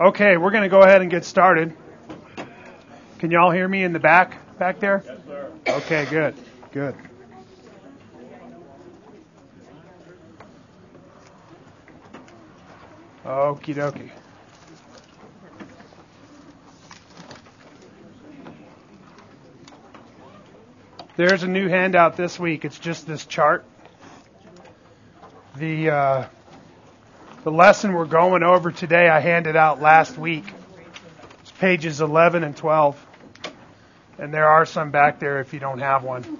Okay, we're going to go ahead and get started. Can y'all hear me in the back back there? Yes, sir. Okay, good. Good. Okie dokie. There's a new handout this week. It's just this chart. The uh, the lesson we're going over today I handed out last week. It's pages 11 and 12. And there are some back there if you don't have one.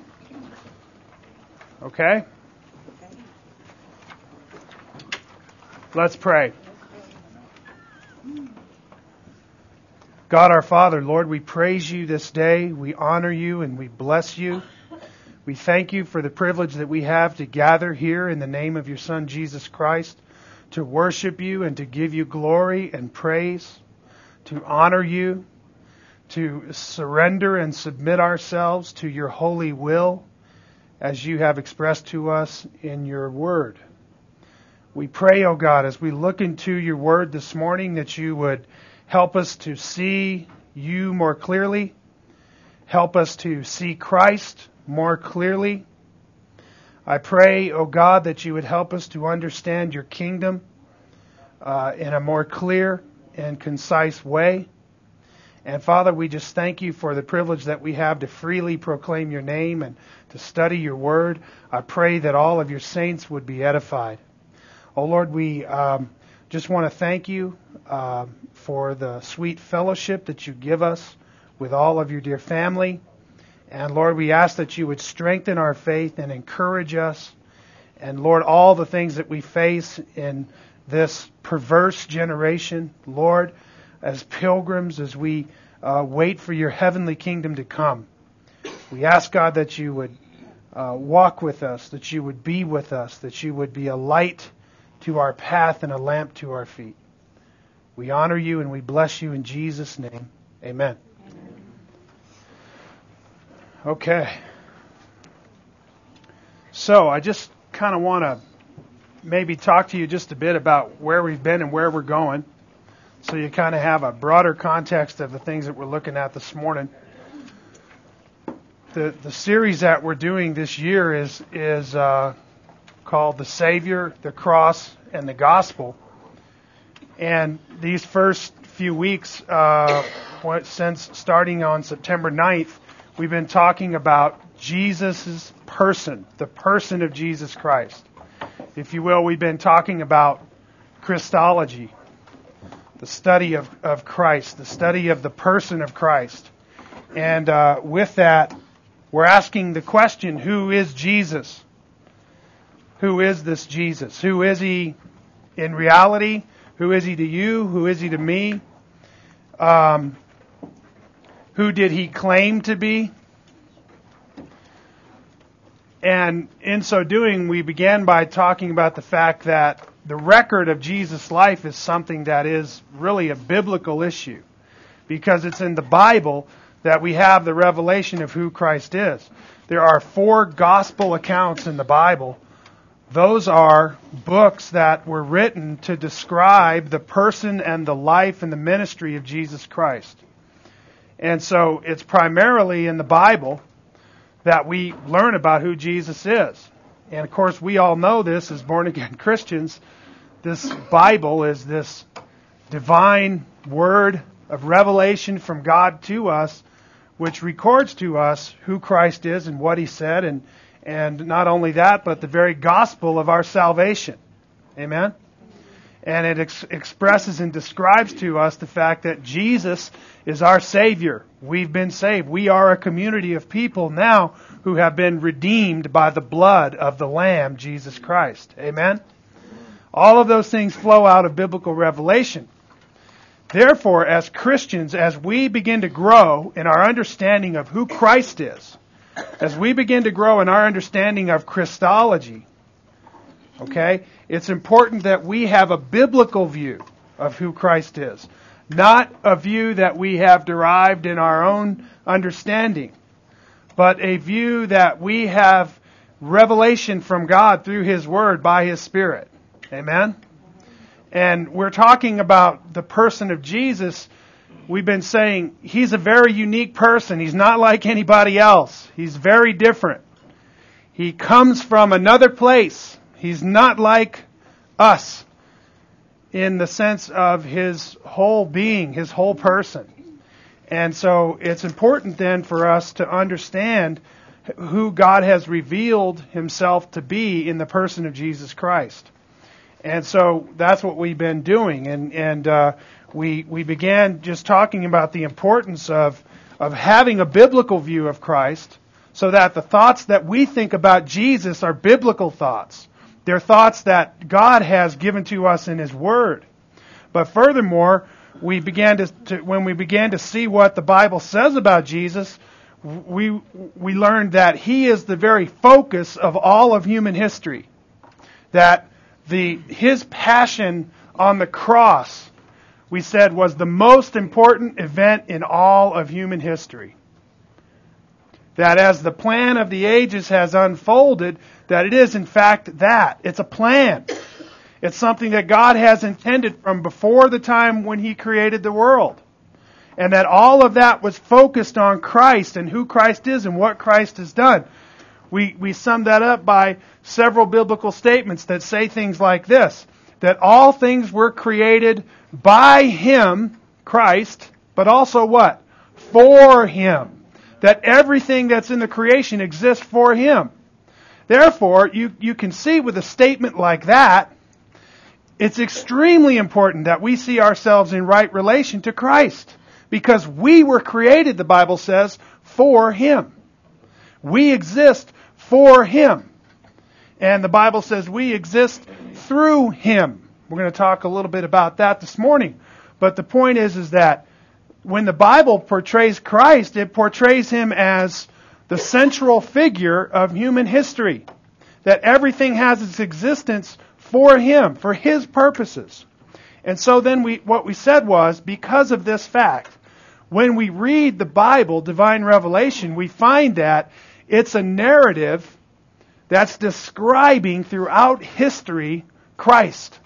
Okay? Let's pray. God our Father, Lord, we praise you this day. We honor you and we bless you. We thank you for the privilege that we have to gather here in the name of your Son, Jesus Christ, to worship you and to give you glory and praise, to honor you, to surrender and submit ourselves to your holy will as you have expressed to us in your word. We pray, O oh God, as we look into your word this morning, that you would help us to see you more clearly, help us to see Christ more clearly. I pray, O oh God, that you would help us to understand your kingdom uh, in a more clear and concise way. And Father, we just thank you for the privilege that we have to freely proclaim your name and to study your word. I pray that all of your saints would be edified. Oh Lord, we um, just want to thank you uh, for the sweet fellowship that you give us with all of your dear family. And Lord, we ask that you would strengthen our faith and encourage us. And Lord, all the things that we face in this perverse generation, Lord, as pilgrims, as we uh, wait for your heavenly kingdom to come, we ask God that you would uh, walk with us, that you would be with us, that you would be a light to our path and a lamp to our feet. We honor you and we bless you in Jesus' name. Amen. Okay. So I just kind of want to maybe talk to you just a bit about where we've been and where we're going so you kind of have a broader context of the things that we're looking at this morning. The, the series that we're doing this year is, is uh, called The Savior, the Cross, and the Gospel. And these first few weeks, uh, since starting on September 9th, we've been talking about Jesus' person, the person of Jesus Christ. If you will, we've been talking about Christology, the study of, of Christ, the study of the person of Christ. And uh, with that, we're asking the question who is Jesus? Who is this Jesus? Who is he in reality? Who is he to you? Who is he to me? Um, who did he claim to be? And in so doing, we began by talking about the fact that the record of Jesus' life is something that is really a biblical issue because it's in the Bible that we have the revelation of who Christ is. There are four gospel accounts in the Bible. Those are books that were written to describe the person and the life and the ministry of Jesus Christ. And so it's primarily in the Bible that we learn about who Jesus is. And of course, we all know this as born again Christians. This Bible is this divine word of revelation from God to us, which records to us who Christ is and what he said, and, and not only that, but the very gospel of our salvation. Amen? And it ex- expresses and describes to us the fact that Jesus is our Savior. We've been saved. We are a community of people now who have been redeemed by the blood of the Lamb, Jesus Christ. Amen? All of those things flow out of biblical revelation. Therefore, as Christians, as we begin to grow in our understanding of who Christ is, as we begin to grow in our understanding of Christology, Okay? It's important that we have a biblical view of who Christ is, not a view that we have derived in our own understanding, but a view that we have revelation from God through His Word by His Spirit. Amen? And we're talking about the person of Jesus. We've been saying he's a very unique person. He's not like anybody else. He's very different. He comes from another place. He's not like us in the sense of his whole being, his whole person. And so it's important then for us to understand who God has revealed himself to be in the person of Jesus Christ. And so that's what we've been doing. And, and uh, we, we began just talking about the importance of, of having a biblical view of Christ so that the thoughts that we think about Jesus are biblical thoughts. They're thoughts that God has given to us in His Word. But furthermore, we began to, to, when we began to see what the Bible says about Jesus, we we learned that he is the very focus of all of human history. That the his passion on the cross, we said, was the most important event in all of human history. That as the plan of the ages has unfolded, that it is in fact that. It's a plan. It's something that God has intended from before the time when He created the world. And that all of that was focused on Christ and who Christ is and what Christ has done. We, we sum that up by several biblical statements that say things like this that all things were created by Him, Christ, but also what? For Him. That everything that's in the creation exists for Him. Therefore, you, you can see with a statement like that it's extremely important that we see ourselves in right relation to Christ because we were created, the Bible says, for Him. We exist for Him. And the Bible says we exist through Him. We're going to talk a little bit about that this morning. But the point is, is that when the Bible portrays Christ, it portrays Him as the central figure of human history. That everything has its existence for Him, for His purposes. And so then we, what we said was, because of this fact, when we read the Bible, divine revelation, we find that it's a narrative that's describing throughout history Christ.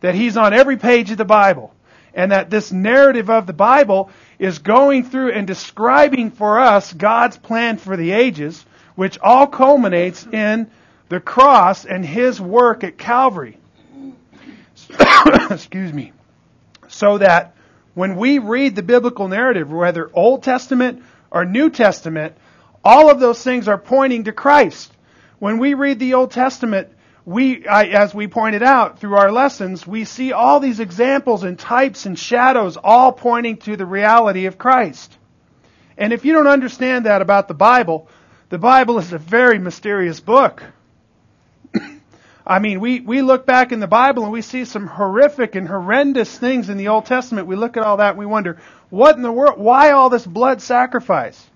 That He's on every page of the Bible. And that this narrative of the Bible is going through and describing for us God's plan for the ages, which all culminates in the cross and his work at Calvary. Excuse me. So that when we read the biblical narrative, whether Old Testament or New Testament, all of those things are pointing to Christ. When we read the Old Testament, we, as we pointed out through our lessons, we see all these examples and types and shadows all pointing to the reality of Christ. And if you don't understand that about the Bible, the Bible is a very mysterious book. I mean, we, we look back in the Bible and we see some horrific and horrendous things in the Old Testament. We look at all that and we wonder, what in the world, why all this blood sacrifice?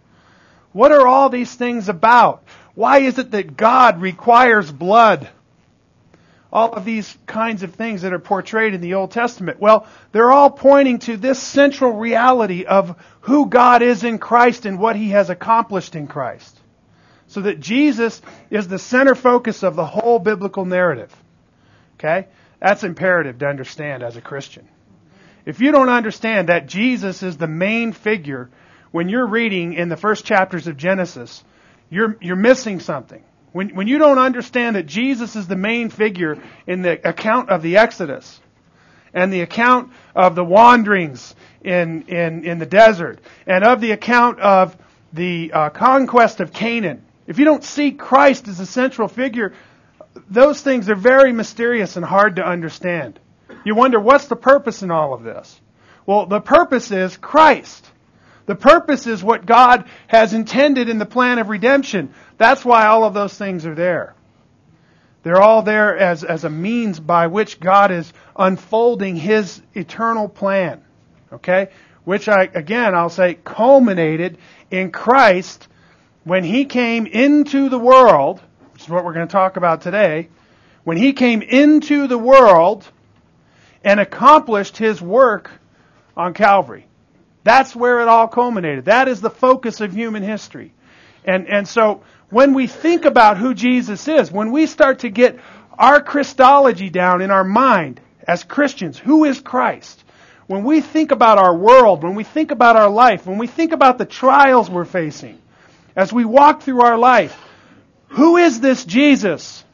What are all these things about? Why is it that God requires blood? All of these kinds of things that are portrayed in the Old Testament. Well, they're all pointing to this central reality of who God is in Christ and what He has accomplished in Christ so that Jesus is the center focus of the whole biblical narrative. Okay? That's imperative to understand as a Christian. If you don't understand that Jesus is the main figure when you're reading in the first chapters of Genesis, you're, you're missing something. When, when you don't understand that Jesus is the main figure in the account of the Exodus and the account of the wanderings in, in, in the desert and of the account of the uh, conquest of Canaan if you don't see Christ as a central figure, those things are very mysterious and hard to understand. You wonder, what's the purpose in all of this? Well, the purpose is Christ. The purpose is what God has intended in the plan of redemption. That's why all of those things are there. They're all there as, as a means by which God is unfolding His eternal plan. Okay? Which I, again, I'll say culminated in Christ when he came into the world, which is what we're going to talk about today, when he came into the world and accomplished his work on Calvary. That's where it all culminated. That is the focus of human history. And, and so when we think about who Jesus is, when we start to get our Christology down in our mind as Christians, who is Christ? When we think about our world, when we think about our life, when we think about the trials we're facing, as we walk through our life, who is this Jesus?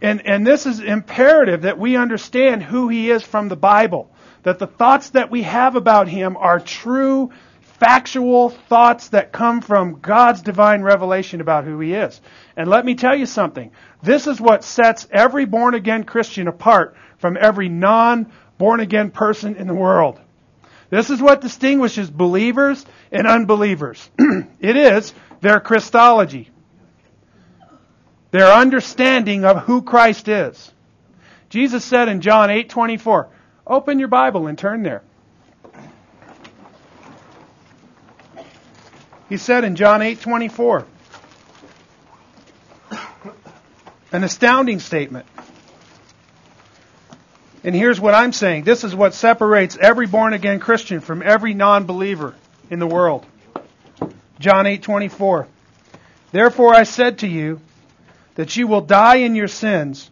And, and this is imperative that we understand who he is from the Bible. That the thoughts that we have about him are true, factual thoughts that come from God's divine revelation about who he is. And let me tell you something. This is what sets every born again Christian apart from every non born again person in the world. This is what distinguishes believers and unbelievers. it is their Christology. Their understanding of who Christ is. Jesus said in John 8:24, open your Bible and turn there. He said in John 8:24, an astounding statement. And here's what I'm saying. This is what separates every born again Christian from every non-believer in the world. John 8:24. Therefore I said to you that you will die in your sins,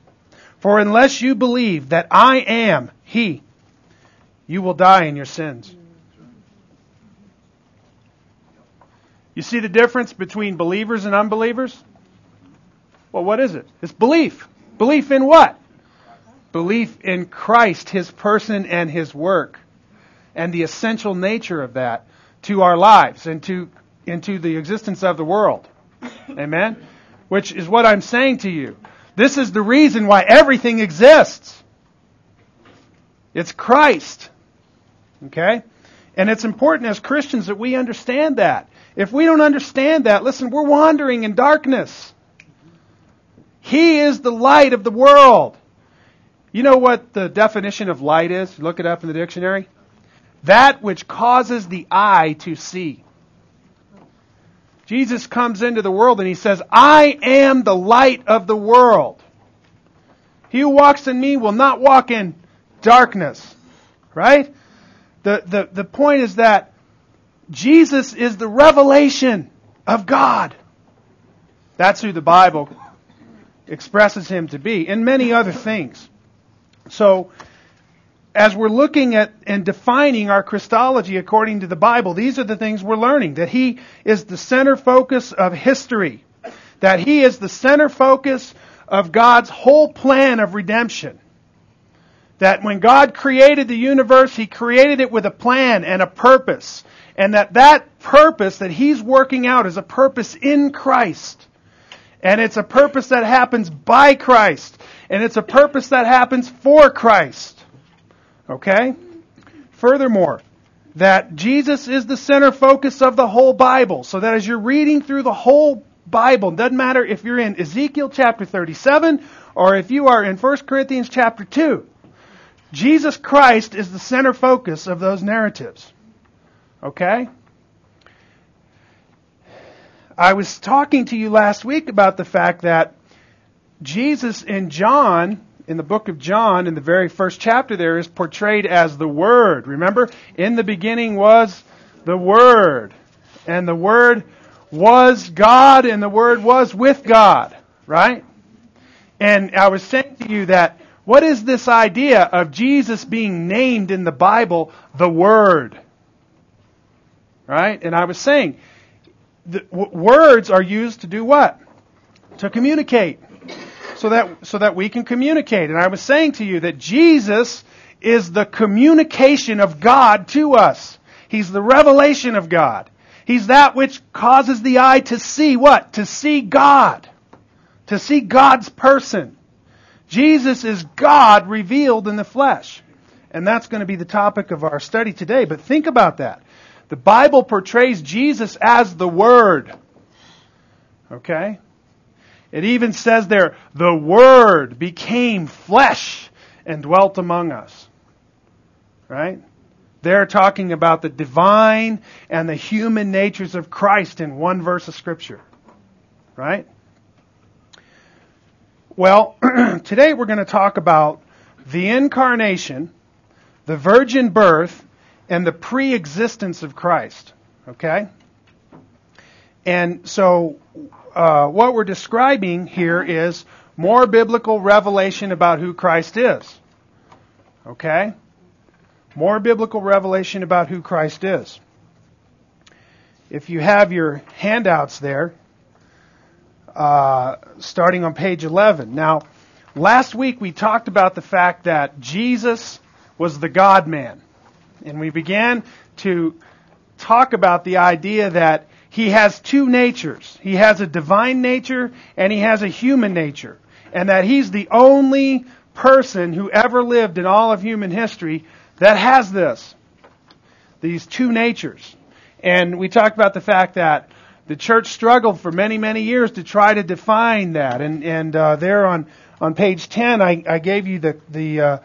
for unless you believe that I am he, you will die in your sins. You see the difference between believers and unbelievers? Well, what is it? It's belief. Belief in what? Belief in Christ, His person and His work, and the essential nature of that to our lives and to into the existence of the world. Amen? Which is what I'm saying to you. This is the reason why everything exists. It's Christ. Okay? And it's important as Christians that we understand that. If we don't understand that, listen, we're wandering in darkness. He is the light of the world. You know what the definition of light is? Look it up in the dictionary. That which causes the eye to see. Jesus comes into the world and he says, I am the light of the world. He who walks in me will not walk in darkness. Right? The, the, the point is that Jesus is the revelation of God. That's who the Bible expresses him to be, and many other things. So, as we're looking at and defining our Christology according to the Bible, these are the things we're learning. That He is the center focus of history. That He is the center focus of God's whole plan of redemption. That when God created the universe, He created it with a plan and a purpose. And that that purpose that He's working out is a purpose in Christ. And it's a purpose that happens by Christ. And it's a purpose that happens for Christ. Okay? Furthermore, that Jesus is the center focus of the whole Bible. So that as you're reading through the whole Bible, doesn't matter if you're in Ezekiel chapter 37 or if you are in 1 Corinthians chapter 2, Jesus Christ is the center focus of those narratives. Okay? I was talking to you last week about the fact that Jesus in John in the book of John, in the very first chapter, there is portrayed as the Word. Remember, in the beginning was the Word, and the Word was God, and the Word was with God, right? And I was saying to you that what is this idea of Jesus being named in the Bible the Word? Right? And I was saying, the, w- words are used to do what? To communicate so that, so that we can communicate. And I was saying to you that Jesus is the communication of God to us. He's the revelation of God. He's that which causes the eye to see what? To see God. To see God's person. Jesus is God revealed in the flesh. And that's going to be the topic of our study today. But think about that. The Bible portrays Jesus as the Word. Okay? It even says there, the Word became flesh and dwelt among us. Right? They're talking about the divine and the human natures of Christ in one verse of Scripture. Right? Well, today we're going to talk about the incarnation, the virgin birth, and the pre-existence of Christ. Okay? And so uh, what we're describing here is more biblical revelation about who Christ is. Okay? More biblical revelation about who Christ is. If you have your handouts there, uh, starting on page 11. Now, last week we talked about the fact that Jesus was the God man. And we began to talk about the idea that he has two natures. He has a divine nature and he has a human nature. And that he's the only person who ever lived in all of human history that has this. These two natures. And we talked about the fact that the church struggled for many, many years to try to define that. And, and uh, there on, on page 10, I, I gave you the, the, uh,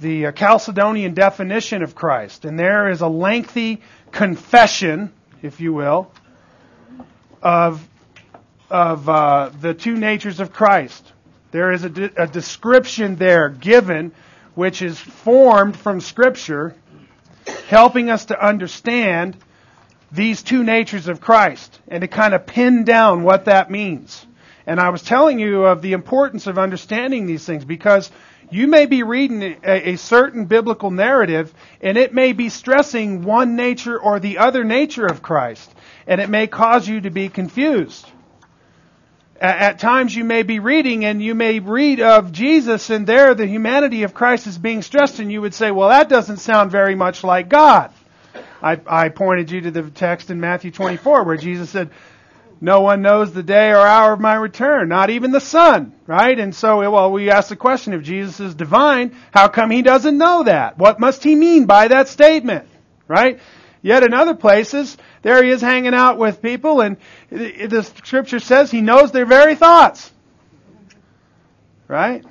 the uh, Chalcedonian definition of Christ. And there is a lengthy confession, if you will, of, of uh, the two natures of Christ. There is a, de- a description there given which is formed from Scripture, helping us to understand these two natures of Christ and to kind of pin down what that means. And I was telling you of the importance of understanding these things because you may be reading a, a, certain biblical narrative and it may be stressing one nature or the other nature of Christ. And it may cause you to be confused. At, at times you may be reading and you may read of Jesus and there the humanity of Christ is being stressed and you would say, well that doesn't sound very much like God. I, I pointed you to the text in Matthew 24 where Jesus said, no one knows the day or hour of my return, not even the Son, right? And so, well, we ask the question, if Jesus is divine, how come he doesn't know that? What must he mean by that statement, right? Yet in other places, there he is hanging out with people and the scripture says he knows their very thoughts. Right?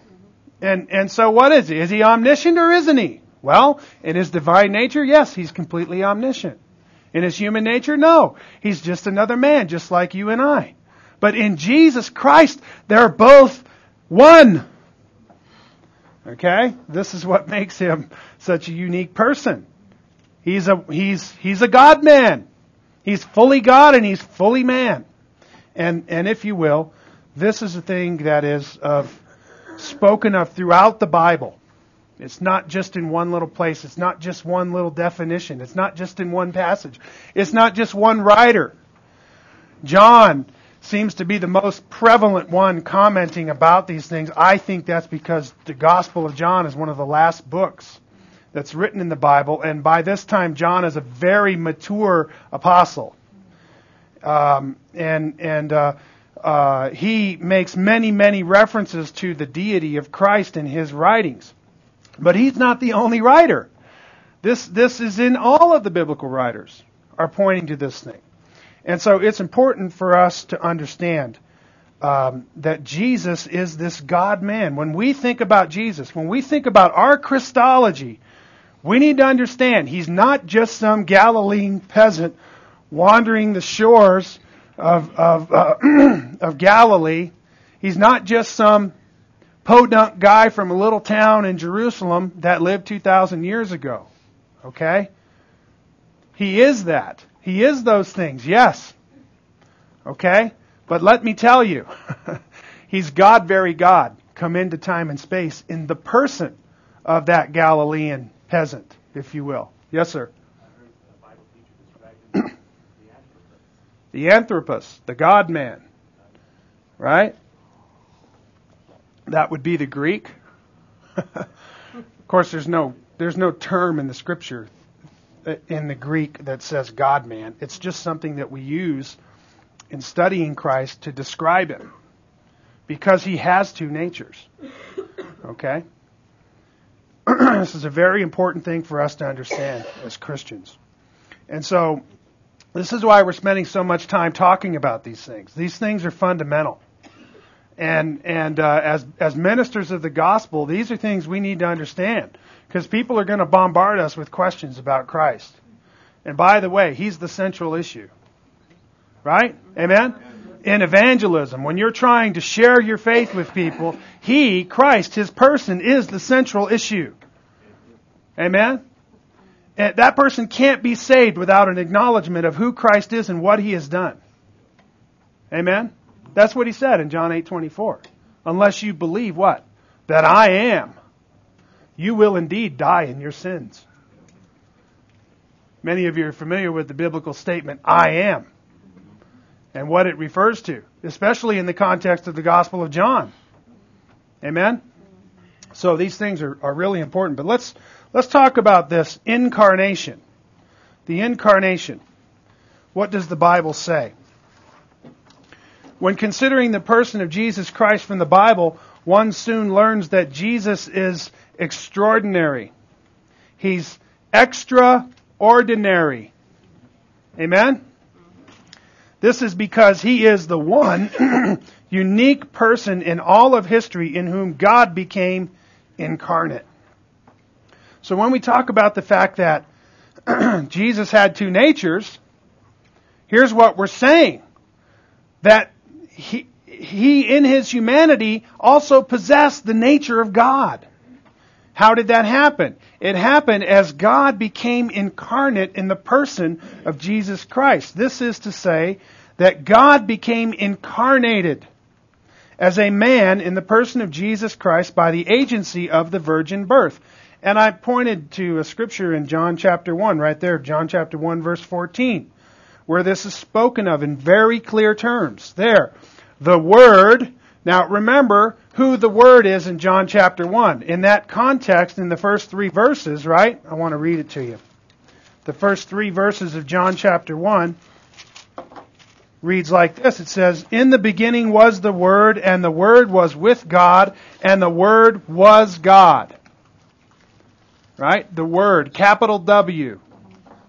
And, and so what is he? Is he omniscient or isn't he? Well, in his divine nature, yes, he's completely omniscient. In his human nature, no. He's just another man, just like you and I. But in Jesus Christ, they're both one. Okay? This is what makes him such a unique person. He's a, he's, he's a God man. He's fully God and he's fully man. And, and if you will, this is a thing that is of, spoken of throughout the Bible. It's not just in one little place. It's not just one little definition. It's not just in one passage. It's not just one writer. John seems to be the most prevalent one commenting about these things. I think that's because the Gospel of John is one of the last books that's written in the Bible, and by this time John is a very mature apostle. Um, and and uh, uh, he makes many, many references to the deity of Christ in his writings. But he's not the only writer. This, this is in all of the biblical writers are pointing to this thing. And so it's important for us to understand um, that Jesus is this God man. When we think about Jesus, when we think about our Christology, we need to understand he's not just some Galilean peasant wandering the shores of, of, uh, of Galilee. He's not just some podunk guy from a little town in Jerusalem that lived 2,000 years ago. Okay? He is that. He is those things, yes. Okay? But let me tell you, he's God, very God, come into time and space in the person of that Galilean peasant, if you will. Yes, sir. Theanthropos, the God man. Right? That would be the Greek. of course, there's no there's no term in the scripture uh, in the Greek that says God man. It's just something that we use in studying Christ to describe him because he has two natures. Okay? this is a very important thing for us to understand as Christians. And so, this is why we're spending so much time talking about these things. These things are fundamental. And and uh, as as ministers of the gospel, these are things we need to understand because people are going to bombard us with questions about Christ. And by the way, he's the central issue. Right? Amen. In evangelism, when you're trying to share your faith with people, he, Christ, his person is the central issue. Amen. And that person can't be saved without an acknowledgement of who Christ is and what he has done. Amen. That's what he said in John 8:24. Unless you believe what? That I am you will indeed die in your sins. Many of you are familiar with the biblical statement, I am, and what it refers to, especially in the context of the Gospel of John. Amen? So these things are, are really important. But let's, let's talk about this incarnation. The incarnation. What does the Bible say? When considering the person of Jesus Christ from the Bible, one soon learns that Jesus is extraordinary. He's extraordinary. Amen? This is because he is the one unique person in all of history in whom God became incarnate. So when we talk about the fact that Jesus had two natures, here's what we're saying. That he, he in his humanity also possessed the nature of God. How did that happen? It happened as God became incarnate in the person of Jesus Christ. This is to say that God became incarnated as a man in the person of Jesus Christ by the agency of the virgin birth. And I pointed to a scripture in John chapter 1, right there, John chapter 1 verse 14, where this is spoken of in very clear terms. There. The Word, now remember who the Word is in John chapter 1. In that context, in the first three verses, right? I want to read it to you. The first three verses of John chapter 1 reads like this. It says, In the beginning was the Word, and the Word was with God, and the Word was God. Right? The Word, capital W.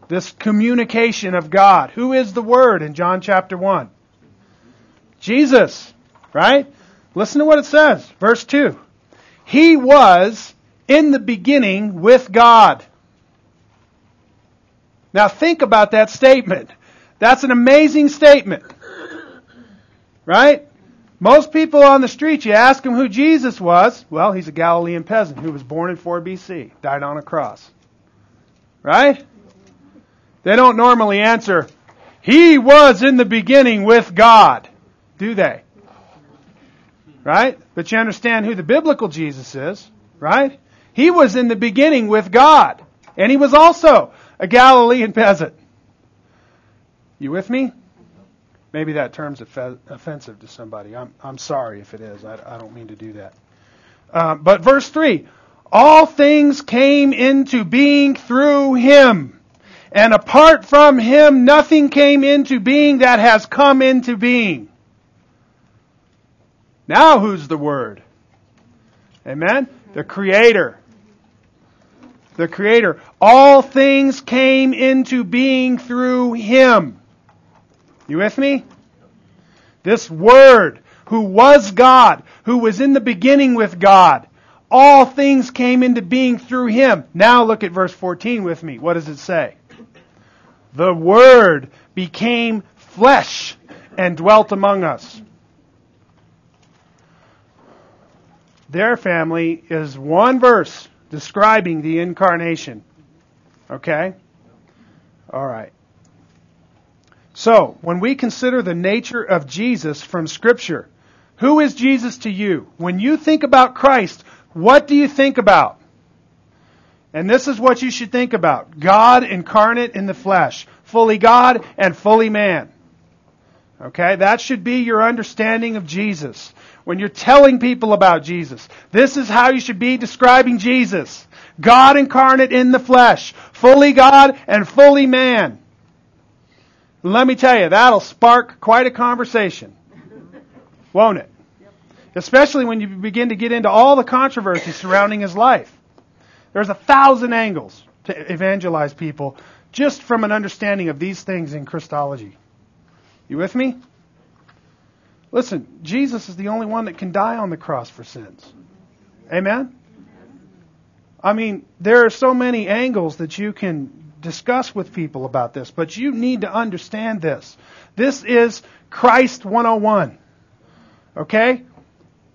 This communication of God. Who is the Word in John chapter 1? Jesus. Right? Listen to what it says. Verse 2. He was in the beginning with God. Now think about that statement. That's an amazing statement. Right? Most people on the street, you ask them who Jesus was. Well, he's a Galilean peasant who was born in 4 BC, died on a cross. Right? They don't normally answer, He was in the beginning with God. Do they? Right? But you understand who the biblical Jesus is, right? He was in the beginning with God. And he was also a Galilean peasant. You with me? Maybe that term's offensive to somebody. I'm, I'm sorry if it is. I, I don't mean to do that. Uh, but verse 3 All things came into being through him. And apart from him, nothing came into being that has come into being. Now who's the Word? Amen? The Creator. The Creator. All things came into being through Him. You with me? This Word, who was God, who was in the beginning with God, all things came into being through Him. Now look at verse 14 with me. What does it say? The Word became flesh and dwelt among us. Their family is one verse describing the incarnation. Okay? All right. So, when we consider the nature of Jesus from Scripture, who is Jesus to you? When you think about Christ, what do you think about? And this is what you should think about God incarnate in the flesh, fully God and fully man. Okay, that should be your understanding of Jesus. When you're telling people about Jesus, this is how you should be describing Jesus. God incarnate in the flesh, fully God and fully man. Let me tell you, that'll spark quite a conversation. Won't it? Especially when you begin to get into all the controversy surrounding his life. There's a thousand angles to evangelize people just from an understanding of these things in Christology. You with me? Listen, Jesus is the only one that can die on the cross for sins. Amen? I mean, there are so many angles that you can discuss with people about this, but you need to understand this. This is Christ 101. Okay?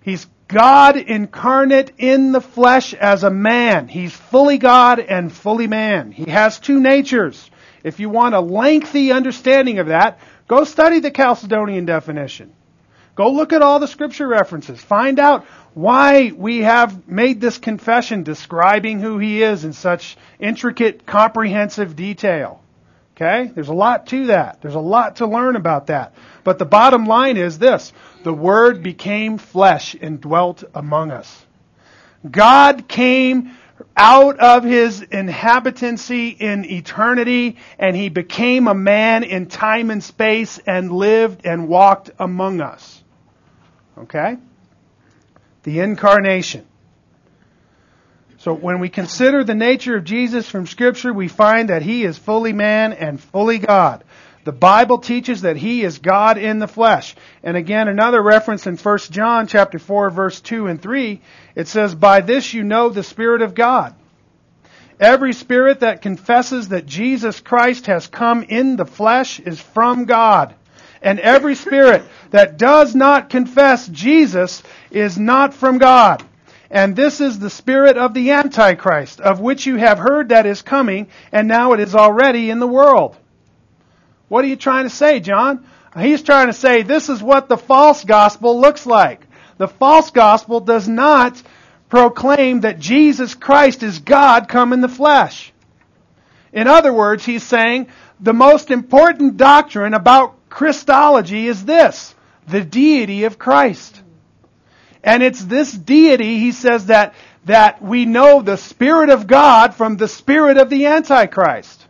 He's God incarnate in the flesh as a man. He's fully God and fully man. He has two natures. If you want a lengthy understanding of that, go study the Chalcedonian definition. Go look at all the scripture references. Find out why we have made this confession describing who he is in such intricate, comprehensive detail. Okay? There's a lot to that. There's a lot to learn about that. But the bottom line is this. The Word became flesh and dwelt among us. God came out of his inhabitancy in eternity and he became a man in time and space and lived and walked among us. Okay? The incarnation. So when we consider the nature of Jesus from scripture, we find that he is fully man and fully God. The Bible teaches that he is God in the flesh. And again, another reference in 1 John chapter 4 verse 2 and 3, it says, "By this you know the Spirit of God. Every spirit that confesses that Jesus Christ has come in the flesh is from God. And every spirit that does not confess Jesus is not from God." And this is the spirit of the Antichrist, of which you have heard that is coming, and now it is already in the world. What are you trying to say, John? He's trying to say this is what the false gospel looks like. The false gospel does not proclaim that Jesus Christ is God come in the flesh. In other words, he's saying the most important doctrine about Christology is this the deity of Christ. And it's this deity, he says, that, that we know the Spirit of God from the Spirit of the Antichrist.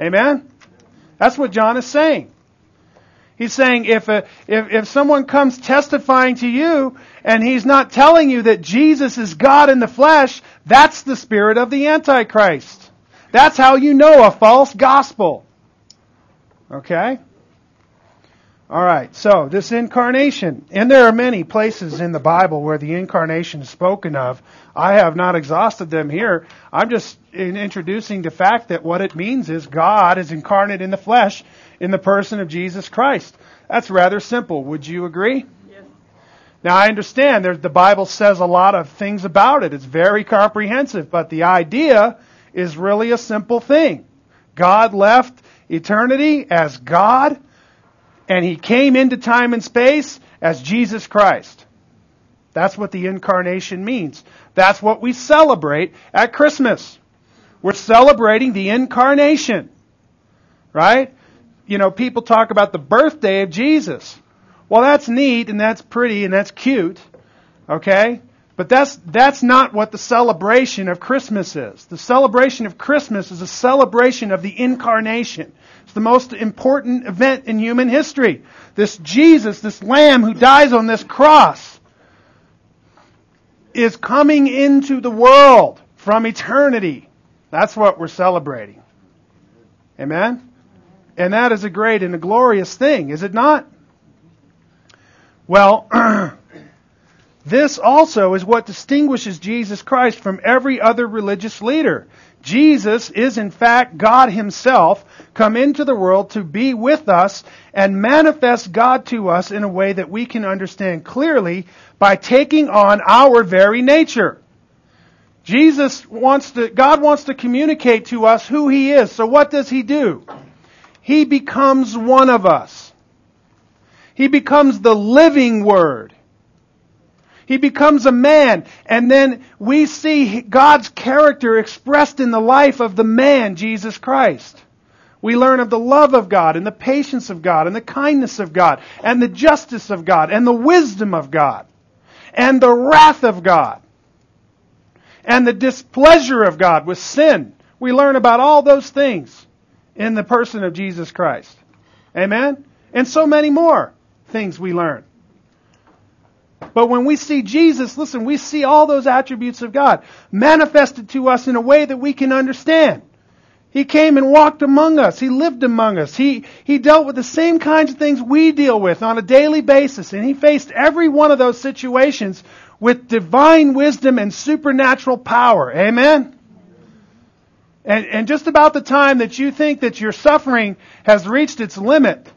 Amen? That's what John is saying. He's saying if, a, if, if someone comes testifying to you and he's not telling you that Jesus is God in the flesh, that's the spirit of the Antichrist. That's how you know a false gospel. Okay? Alright, so this incarnation, and there are many places in the Bible where the incarnation is spoken of. I have not exhausted them here. I'm just in introducing the fact that what it means is God is incarnate in the flesh in the person of Jesus Christ. That's rather simple. Would you agree? Yes. Now I understand the Bible says a lot of things about it. It's very comprehensive, but the idea is really a simple thing. God left eternity as God and he came into time and space as Jesus Christ. That's what the incarnation means. That's what we celebrate at Christmas. We're celebrating the incarnation. Right? You know, people talk about the birthday of Jesus. Well, that's neat and that's pretty and that's cute. Okay? But that's, that's not what the celebration of Christmas is. The celebration of Christmas is a celebration of the incarnation. It's the most important event in human history. This Jesus, this Lamb who dies on this cross, is coming into the world from eternity. That's what we're celebrating. Amen? And that is a great and a glorious thing, is it not? Well, this also is what distinguishes Jesus Christ from every other religious leader. Jesus is in fact God Himself come into the world to be with us and manifest God to us in a way that we can understand clearly by taking on our very nature. Jesus wants to, God wants to communicate to us who He is. So what does He do? He becomes one of us. He becomes the living Word. He becomes a man, and then we see God's character expressed in the life of the man, Jesus Christ. We learn of the love of God, and the patience of God, and the kindness of God, and the justice of God, and the wisdom of God, and the wrath of God, and the displeasure of God with sin. We learn about all those things in the person of Jesus Christ. Amen? And so many more things we learn. But when we see Jesus, listen, we see all those attributes of God manifested to us in a way that we can understand. He came and walked among us. He lived among us. He, he dealt with the same kinds of things we deal with on a daily basis. And he faced every one of those situations with divine wisdom and supernatural power. Amen? And, and just about the time that you think that your suffering has reached its limit,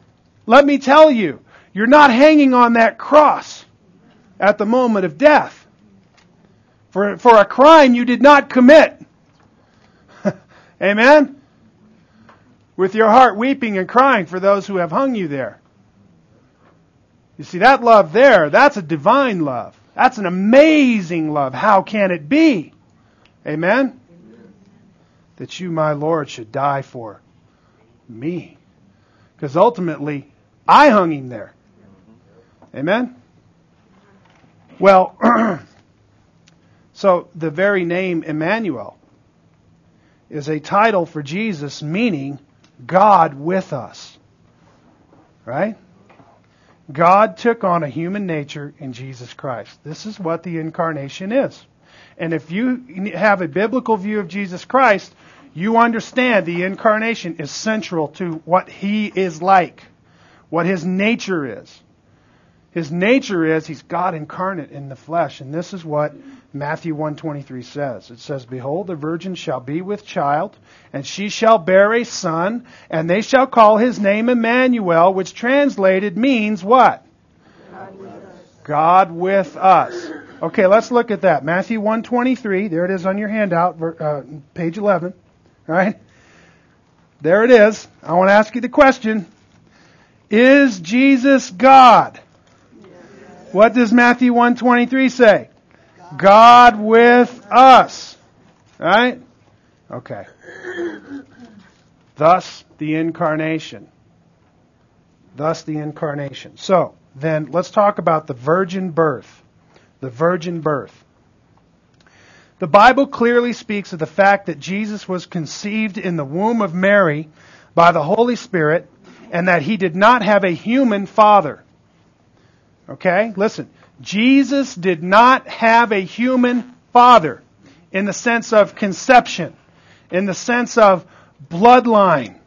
let me tell you, you're not hanging on that cross at the moment of death. For, for a crime you did not commit. Amen? With your heart weeping and crying for those who have hung you there. You see, that love there, that's a divine love. That's an amazing love. How can it be? Amen? That you, my Lord, should die for me. Because ultimately, I hung him there. Amen? Well, so the very name Emmanuel is a title for Jesus meaning God with us. Right? God took on a human nature in Jesus Christ. This is what the incarnation is. And if you have a biblical view of Jesus Christ, you understand the incarnation is central to what he is like, what his nature is. His nature is he's God incarnate in the flesh, and this is what Matthew 1:23 says. It says, "Behold, the virgin shall be with child, and she shall bear a son, and they shall call his name Emmanuel, which translated means what? God with us. God with us. Okay, let's look at that. Matthew 1:23. There it is on your handout, uh, page 11. Right? There it is. I want to ask you the question: Is Jesus God? What does Matthew 123 say? God with us. Right? Okay. Thus the incarnation. Thus the incarnation. So, then let's talk about the virgin birth. The virgin birth. The Bible clearly speaks of the fact that Jesus was conceived in the womb of Mary by the Holy Spirit and that he did not have a human father. Okay? Listen. Jesus did not have a human father in the sense of conception, in the sense of bloodline.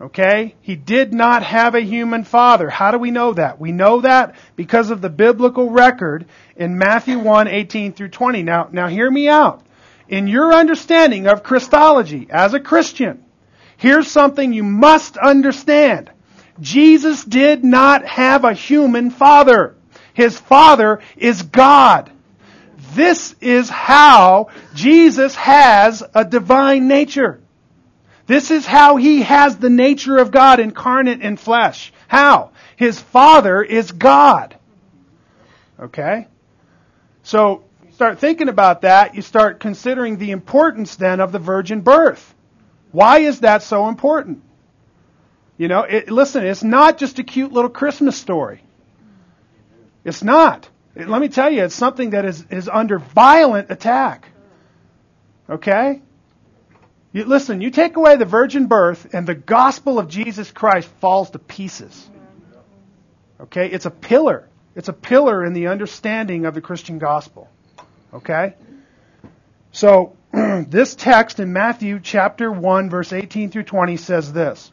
Okay? He did not have a human father. How do we know that? We know that because of the biblical record in Matthew 1, 18 through 20. Now, now hear me out. In your understanding of Christology as a Christian, here's something you must understand. Jesus did not have a human father. His father is God. This is how Jesus has a divine nature. This is how he has the nature of God incarnate in flesh. How? His father is God. Okay? So, start thinking about that, you start considering the importance then of the virgin birth. Why is that so important? You know, it, listen, it's not just a cute little Christmas story. It's not. It, let me tell you, it's something that is, is under violent attack. Okay? You, listen, you take away the virgin birth, and the gospel of Jesus Christ falls to pieces. Okay? It's a pillar. It's a pillar in the understanding of the Christian gospel. Okay? So, this text in Matthew chapter 1, verse 18 through 20 says this.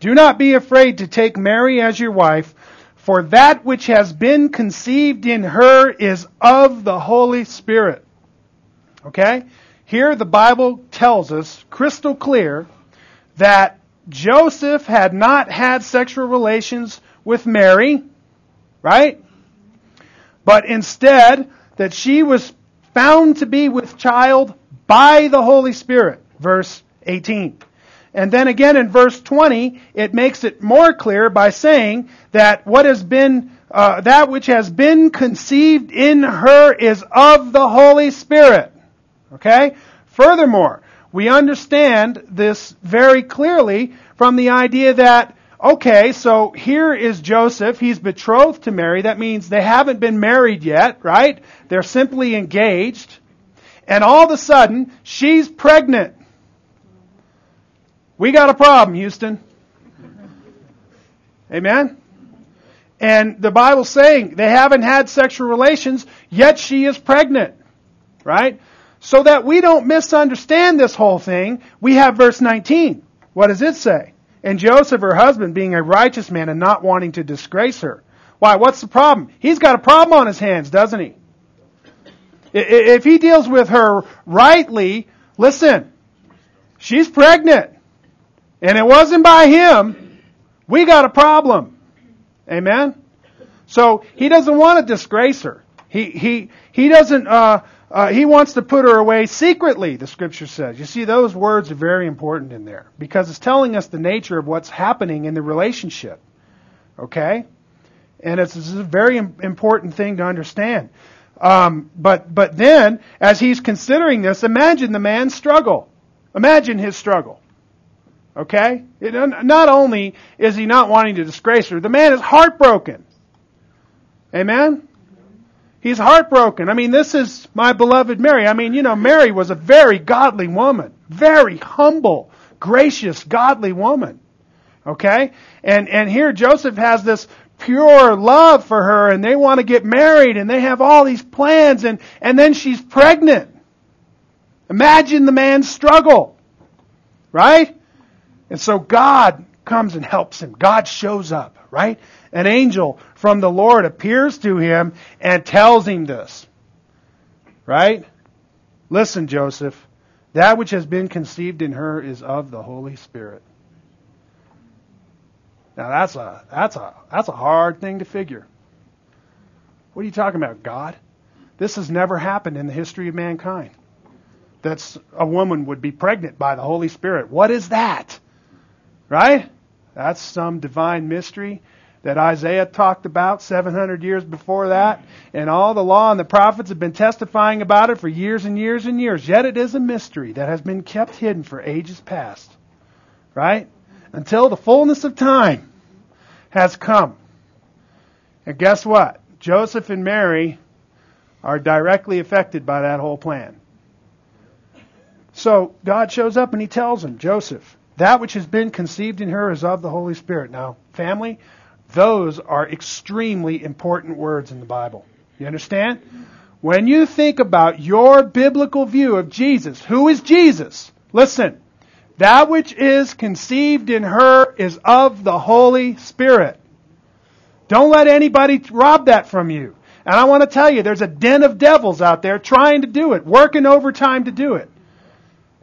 do not be afraid to take Mary as your wife, for that which has been conceived in her is of the Holy Spirit. Okay? Here the Bible tells us crystal clear that Joseph had not had sexual relations with Mary, right? But instead, that she was found to be with child by the Holy Spirit. Verse 18. And then again in verse 20, it makes it more clear by saying that what has been, uh, that which has been conceived in her is of the Holy Spirit. Okay? Furthermore, we understand this very clearly from the idea that, okay, so here is Joseph. He's betrothed to Mary. That means they haven't been married yet, right? They're simply engaged. And all of a sudden, she's pregnant. We got a problem, Houston. Amen? And the Bible's saying they haven't had sexual relations, yet she is pregnant. Right? So that we don't misunderstand this whole thing, we have verse 19. What does it say? And Joseph, her husband, being a righteous man and not wanting to disgrace her. Why? What's the problem? He's got a problem on his hands, doesn't he? If he deals with her rightly, listen, she's pregnant. And it wasn't by him. We got a problem. Amen? So he doesn't want to disgrace her. He, he, he doesn't, uh, uh, he wants to put her away secretly, the scripture says. You see, those words are very important in there because it's telling us the nature of what's happening in the relationship. Okay? And it's, it's a very important thing to understand. Um, but, but then, as he's considering this, imagine the man's struggle. Imagine his struggle. Okay? It, not only is he not wanting to disgrace her, the man is heartbroken. Amen? He's heartbroken. I mean, this is my beloved Mary. I mean, you know, Mary was a very godly woman. Very humble, gracious, godly woman. Okay? And, and here Joseph has this pure love for her and they want to get married and they have all these plans and, and then she's pregnant. Imagine the man's struggle. Right? And so God comes and helps him. God shows up, right? An angel from the Lord appears to him and tells him this. Right? Listen, Joseph, that which has been conceived in her is of the Holy Spirit. Now that's a that's a that's a hard thing to figure. What are you talking about, God? This has never happened in the history of mankind. That's a woman would be pregnant by the Holy Spirit. What is that? Right? That's some divine mystery that Isaiah talked about 700 years before that. And all the law and the prophets have been testifying about it for years and years and years. Yet it is a mystery that has been kept hidden for ages past. Right? Until the fullness of time has come. And guess what? Joseph and Mary are directly affected by that whole plan. So God shows up and he tells him, Joseph, that which has been conceived in her is of the Holy Spirit. Now, family, those are extremely important words in the Bible. You understand? When you think about your biblical view of Jesus, who is Jesus? Listen, that which is conceived in her is of the Holy Spirit. Don't let anybody rob that from you. And I want to tell you, there's a den of devils out there trying to do it, working overtime to do it.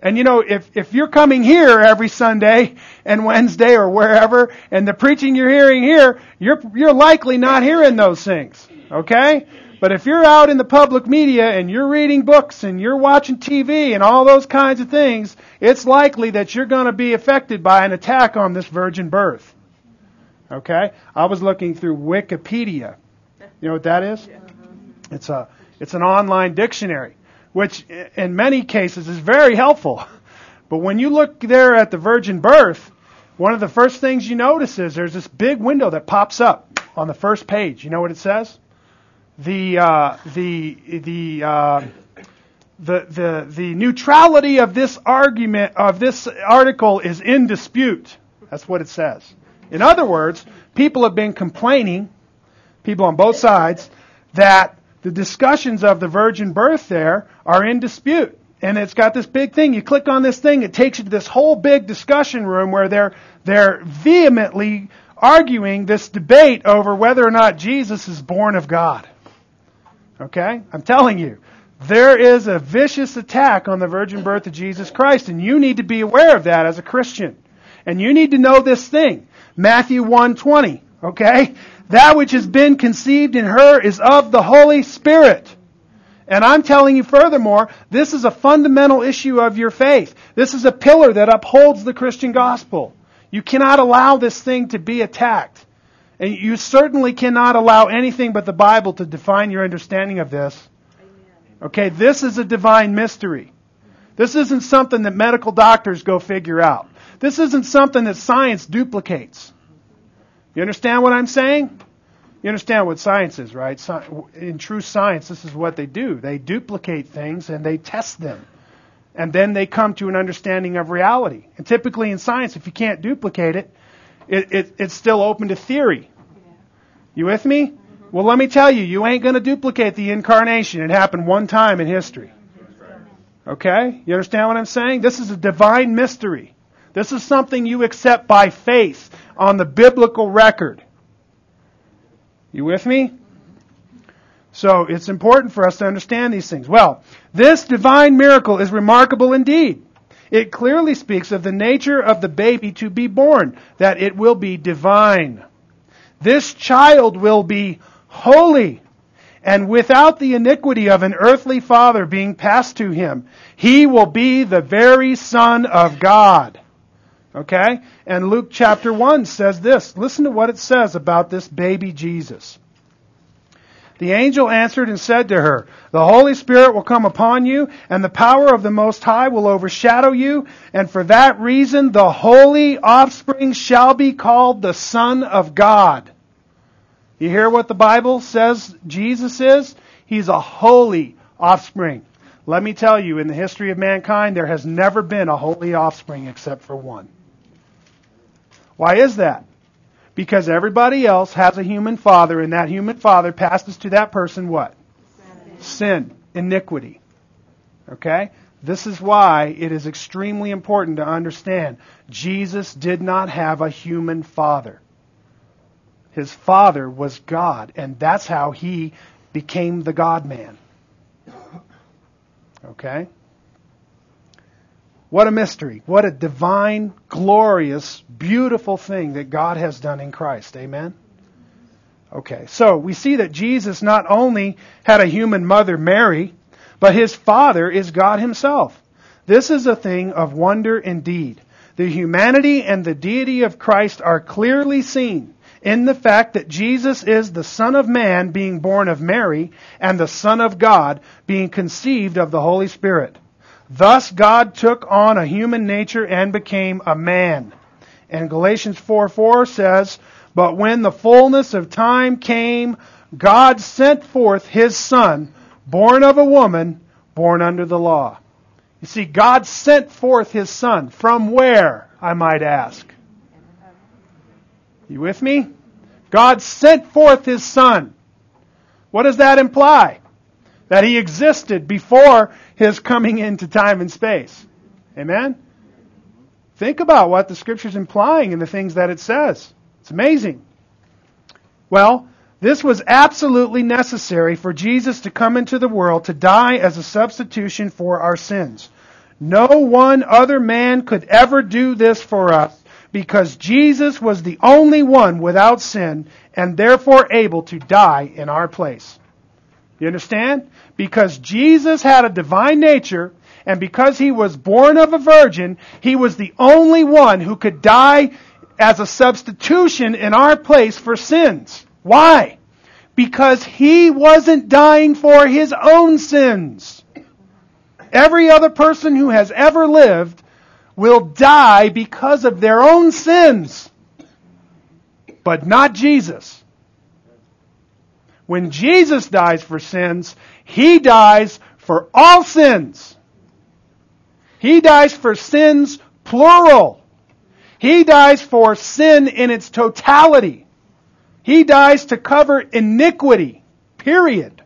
And you know, if, if you're coming here every Sunday and Wednesday or wherever, and the preaching you're hearing here, you're, you're likely not hearing those things. Okay? But if you're out in the public media and you're reading books and you're watching TV and all those kinds of things, it's likely that you're going to be affected by an attack on this virgin birth. Okay? I was looking through Wikipedia. You know what that is? It's a it's an online dictionary, which in many cases is very helpful. But when you look there at the virgin birth, one of the first things you notice is there's this big window that pops up on the first page. You know what it says? the uh, the the uh, the the the neutrality of this argument of this article is in dispute. That's what it says. In other words, people have been complaining, people on both sides, that the discussions of the virgin birth there are in dispute. And it's got this big thing. You click on this thing, it takes you to this whole big discussion room where they're they're vehemently arguing this debate over whether or not Jesus is born of God. Okay? I'm telling you. There is a vicious attack on the virgin birth of Jesus Christ, and you need to be aware of that as a Christian. And you need to know this thing. Matthew 1:20, okay? That which has been conceived in her is of the Holy Spirit. And I'm telling you furthermore, this is a fundamental issue of your faith. This is a pillar that upholds the Christian gospel. You cannot allow this thing to be attacked. And you certainly cannot allow anything but the Bible to define your understanding of this. Okay, this is a divine mystery. This isn't something that medical doctors go figure out. This isn't something that science duplicates. You understand what I'm saying? You understand what science is, right? In true science, this is what they do. They duplicate things and they test them. And then they come to an understanding of reality. And typically in science, if you can't duplicate it, it, it, it's still open to theory. You with me? Mm-hmm. Well, let me tell you, you ain't going to duplicate the incarnation. It happened one time in history. Okay? You understand what I'm saying? This is a divine mystery. This is something you accept by faith on the biblical record. You with me? So it's important for us to understand these things. Well, this divine miracle is remarkable indeed. It clearly speaks of the nature of the baby to be born, that it will be divine. This child will be holy and without the iniquity of an earthly father being passed to him. He will be the very Son of God. Okay? And Luke chapter 1 says this. Listen to what it says about this baby Jesus. The angel answered and said to her, The Holy Spirit will come upon you, and the power of the Most High will overshadow you, and for that reason the holy offspring shall be called the Son of God. You hear what the Bible says Jesus is? He's a holy offspring. Let me tell you, in the history of mankind, there has never been a holy offspring except for one. Why is that? Because everybody else has a human father, and that human father passes to that person what? Sin. Sin. Iniquity. Okay? This is why it is extremely important to understand Jesus did not have a human father. His father was God, and that's how he became the God man. Okay? What a mystery. What a divine, glorious, beautiful thing that God has done in Christ. Amen? Okay, so we see that Jesus not only had a human mother, Mary, but his father is God himself. This is a thing of wonder indeed. The humanity and the deity of Christ are clearly seen in the fact that Jesus is the Son of Man being born of Mary and the Son of God being conceived of the Holy Spirit. Thus God took on a human nature and became a man. And Galatians 4 4 says, But when the fullness of time came, God sent forth his Son, born of a woman, born under the law. You see, God sent forth his Son. From where, I might ask? You with me? God sent forth his Son. What does that imply? That he existed before his coming into time and space. Amen? Think about what the scripture's implying in the things that it says. It's amazing. Well, this was absolutely necessary for Jesus to come into the world to die as a substitution for our sins. No one other man could ever do this for us because Jesus was the only one without sin and therefore able to die in our place. You understand? Because Jesus had a divine nature, and because he was born of a virgin, he was the only one who could die as a substitution in our place for sins. Why? Because he wasn't dying for his own sins. Every other person who has ever lived will die because of their own sins. But not Jesus. When Jesus dies for sins, He dies for all sins. He dies for sins plural. He dies for sin in its totality. He dies to cover iniquity. Period.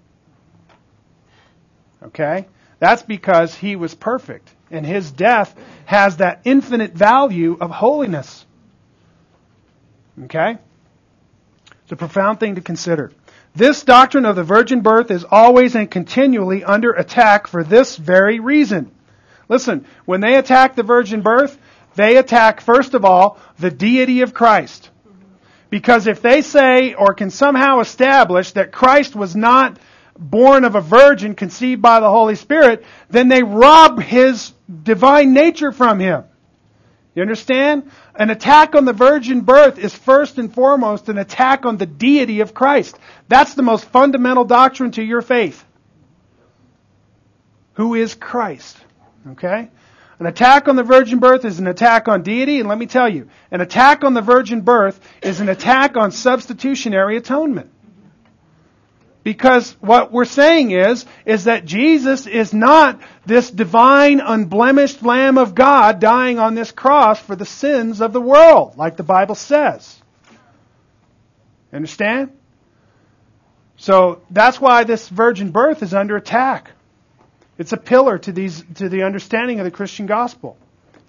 Okay? That's because he was perfect. And his death has that infinite value of holiness. Okay? It's a profound thing to consider. This doctrine of the virgin birth is always and continually under attack for this very reason. Listen, when they attack the virgin birth, they attack, first of all, the deity of Christ. Because if they say or can somehow establish that Christ was not born of a virgin conceived by the Holy Spirit, then they rob his divine nature from him. You understand? An attack on the virgin birth is first and foremost an attack on the deity of Christ. That's the most fundamental doctrine to your faith. Who is Christ? Okay? An attack on the virgin birth is an attack on deity, and let me tell you, an attack on the virgin birth is an attack on substitutionary atonement. Because what we're saying is, is that Jesus is not this divine, unblemished Lamb of God dying on this cross for the sins of the world, like the Bible says. Understand? So that's why this virgin birth is under attack. It's a pillar to these, to the understanding of the Christian gospel.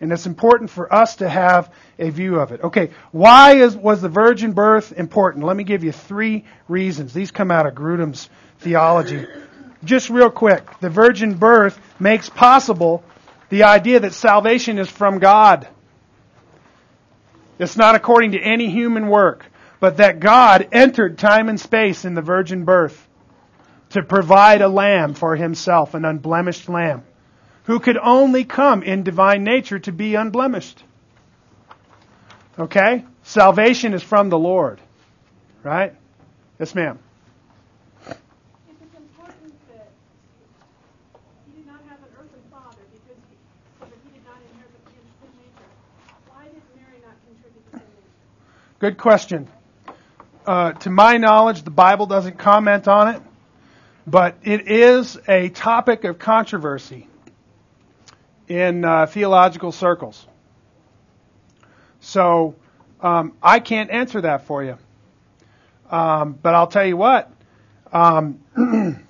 And it's important for us to have a view of it. Okay, why is, was the virgin birth important? Let me give you three reasons. These come out of Grudem's theology. Just real quick, the virgin birth makes possible the idea that salvation is from God. It's not according to any human work, but that God entered time and space in the virgin birth to provide a lamb for himself, an unblemished lamb who could only come in divine nature to be unblemished. Okay? Salvation is from the Lord. Right? Yes, ma'am. If it's important that he did not have an earthly father because he, so that he did not inherit the sin nature, why did Mary not contribute to sin nature? Good question. Uh, to my knowledge, the Bible doesn't comment on it, but it is a topic of controversy in uh, theological circles. So um, I can't answer that for you. Um, but I'll tell you what. Um,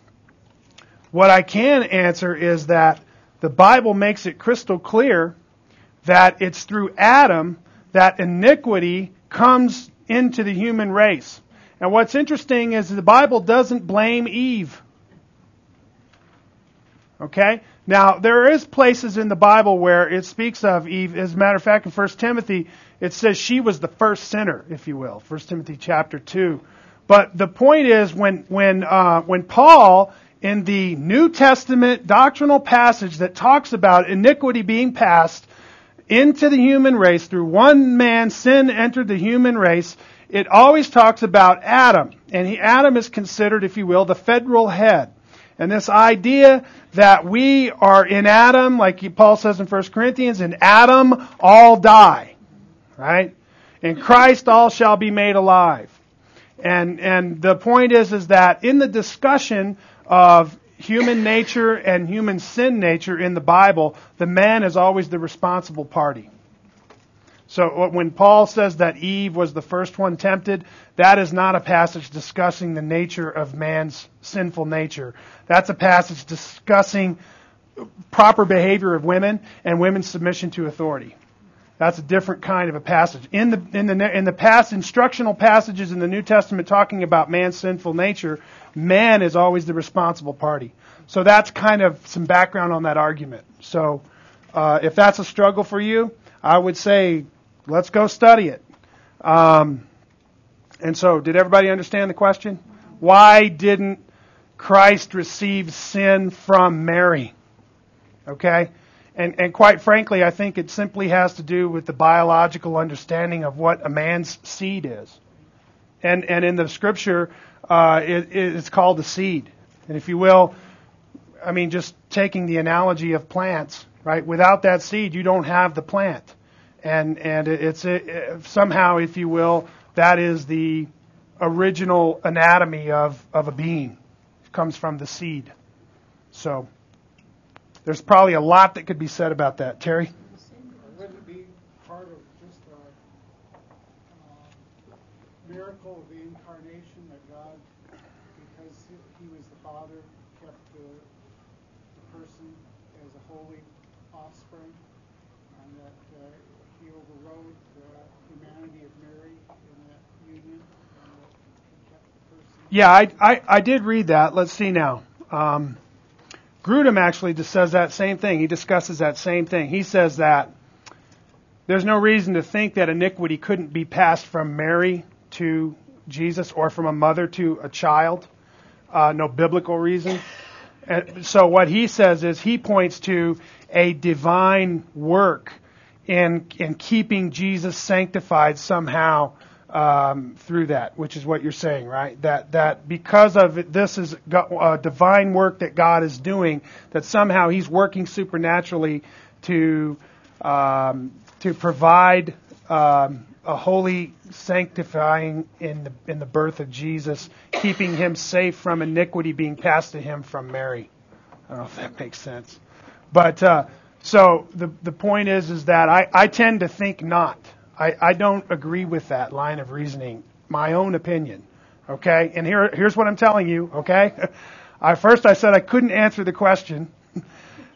what I can answer is that the Bible makes it crystal clear that it's through Adam that iniquity comes into the human race. And what's interesting is the Bible doesn't blame Eve. Okay? Now, there is places in the Bible where it speaks of Eve. As a matter of fact, in 1 Timothy, it says she was the first sinner, if you will. 1 Timothy chapter 2. But the point is, when, when, uh, when Paul, in the New Testament doctrinal passage that talks about iniquity being passed into the human race through one man, sin entered the human race, it always talks about Adam. And he, Adam is considered, if you will, the federal head. And this idea that we are in Adam, like Paul says in 1 Corinthians, in Adam all die. Right? In Christ all shall be made alive. And, and the point is, is that in the discussion of human nature and human sin nature in the Bible, the man is always the responsible party. So when Paul says that Eve was the first one tempted, that is not a passage discussing the nature of man's sinful nature. That's a passage discussing proper behavior of women and women's submission to authority. That's a different kind of a passage. In the in the in the past instructional passages in the New Testament talking about man's sinful nature, man is always the responsible party. So that's kind of some background on that argument. So uh, if that's a struggle for you, I would say let's go study it. Um, and so, did everybody understand the question? Why didn't Christ receive sin from Mary? Okay? And, and quite frankly, I think it simply has to do with the biological understanding of what a man's seed is. And, and in the scripture, uh, it, it's called the seed. And if you will, I mean, just taking the analogy of plants, right? Without that seed, you don't have the plant and and it's somehow, if you will, that is the original anatomy of of a being. It comes from the seed. So there's probably a lot that could be said about that, Terry. Would it be part of just a uh, miracle of the incarnation that God, because He was the Father, kept the, the person as a holy offspring, and that uh, He overrode the humanity of Mary in that union, and that He kept the person. Yeah, I, I, I did read that. Let's see now. Um, Grudem actually just says that same thing. He discusses that same thing. He says that there's no reason to think that iniquity couldn't be passed from Mary to Jesus or from a mother to a child. Uh, no biblical reason. And so what he says is he points to a divine work in in keeping Jesus sanctified somehow um, through that, which is what you're saying, right? That that because of it, this is a divine work that God is doing, that somehow He's working supernaturally to um, to provide um, a holy sanctifying in the in the birth of Jesus, keeping Him safe from iniquity being passed to Him from Mary. I don't know if that makes sense, but uh, so the the point is is that I, I tend to think not. I, I don't agree with that line of reasoning. My own opinion. Okay? And here, here's what I'm telling you, okay? I, first I said I couldn't answer the question.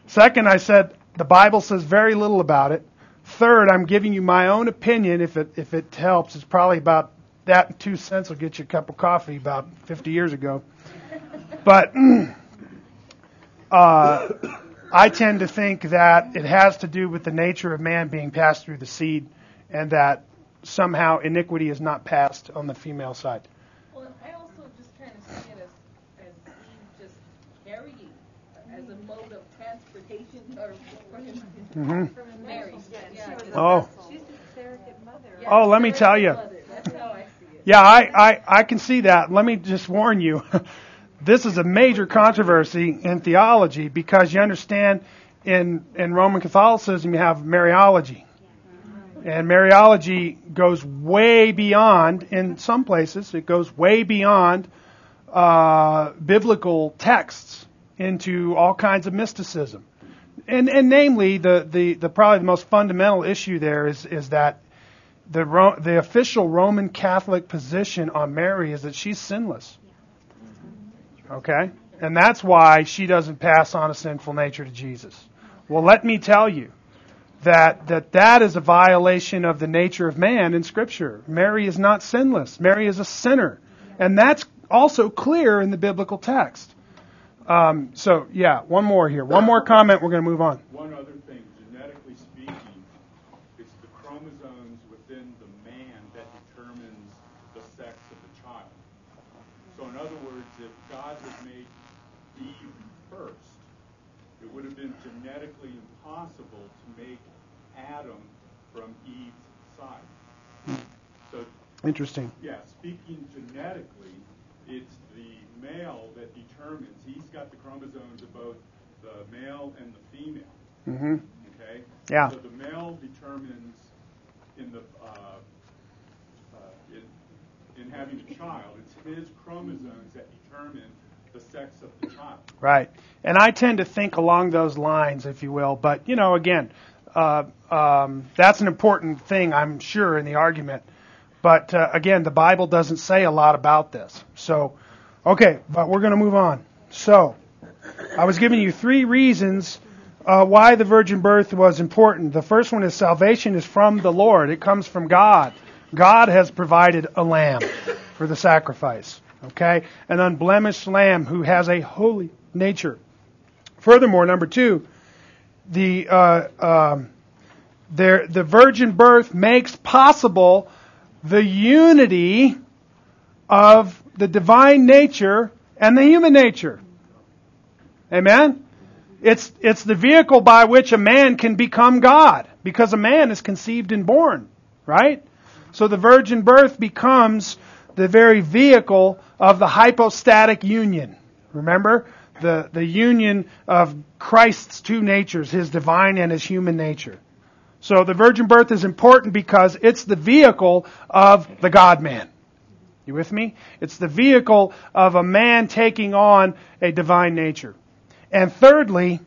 Second, I said the Bible says very little about it. third, I'm giving you my own opinion. If it if it helps, it's probably about that two cents will get you a cup of coffee about 50 years ago. But uh, I tend to think that it has to do with the nature of man being passed through the seed, and that somehow iniquity is not passed on the female side. Well, I also just kind of see it as, as Eve just carrying as a mode of transportation or for him Mhm. from Mary. Yeah, Oh. She's the surrogate mother. yeah, Oh, let me tell you. mother. That's how I see it. Yeah, I, I, I can see that. Let me just warn you. this is a major controversy in theology because you understand in, in Roman Catholicism you have Mariology. And Mariology goes way beyond, in some places, it goes way beyond uh, biblical texts into all kinds of mysticism. And, and namely, the, the, the probably the most fundamental issue there is, is that the, Ro- the official Roman Catholic position on Mary is that she's sinless. Okay? And that's why she doesn't pass on a sinful nature to Jesus. Well, let me tell you that, that that is a violation of the nature of man in Scripture. Mary is not sinless. Mary is a sinner. And that's also clear in the biblical text. Um, so, yeah, one more here. One more comment, we're going to move on. One other thing, genetically speaking, it's the chromosomes within the man that determines the sex of the child. So in other words, if God had made Eve first, it would have been genetically impossible to make Adam from Eve's side. So Interesting. yeah, speaking genetically, it's the male that determines. He's got the chromosomes of both the male and the female. hmm Okay. Yeah. So the male determines in the uh, uh, in, in having a child. It's his chromosomes that determine the sex of the child. Right. And I tend to think along those lines, if you will. But, you know, again, uh, um, that's an important thing, I'm sure, in the argument. But, uh, again, the Bible doesn't say a lot about this. So, okay, but we're going to move on. So, I was giving you three reasons uh, why the virgin birth was important. The first one is salvation is from the Lord, it comes from God. God has provided a lamb for the sacrifice. Okay? An unblemished lamb who has a holy nature. Furthermore, number two, the, uh, um, there, the virgin birth makes possible the unity of the divine nature and the human nature. Amen? It's, it's the vehicle by which a man can become God, because a man is conceived and born, right? So the virgin birth becomes the very vehicle of the hypostatic union. Remember? The, the union of Christ's two natures, his divine and his human nature. So the virgin birth is important because it's the vehicle of the God man. You with me? It's the vehicle of a man taking on a divine nature. And thirdly,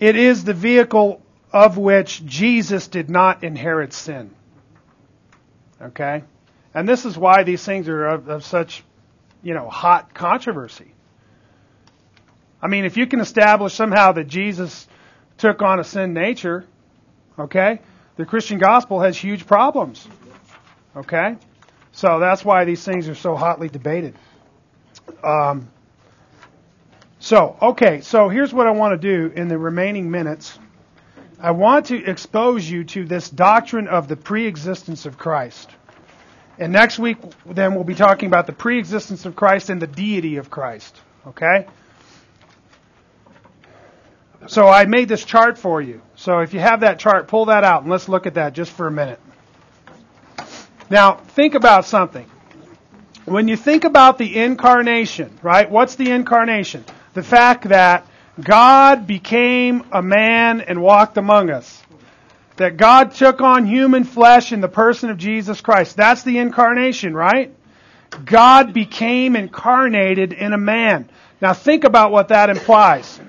it is the vehicle of which Jesus did not inherit sin. Okay? And this is why these things are of, of such, you know, hot controversy. I mean, if you can establish somehow that Jesus took on a sin nature, okay, the Christian gospel has huge problems. Okay? So that's why these things are so hotly debated. Um, so, okay, so here's what I want to do in the remaining minutes. I want to expose you to this doctrine of the pre-existence of Christ. And next week, then, we'll be talking about the pre-existence of Christ and the deity of Christ. Okay? So I made this chart for you. So if you have that chart, pull that out and let's look at that just for a minute. Now, think about something. When you think about the incarnation, right? What's the incarnation? The fact that God became a man and walked among us. That God took on human flesh in the person of Jesus Christ. That's the incarnation, right? God became incarnated in a man. Now think about what that implies.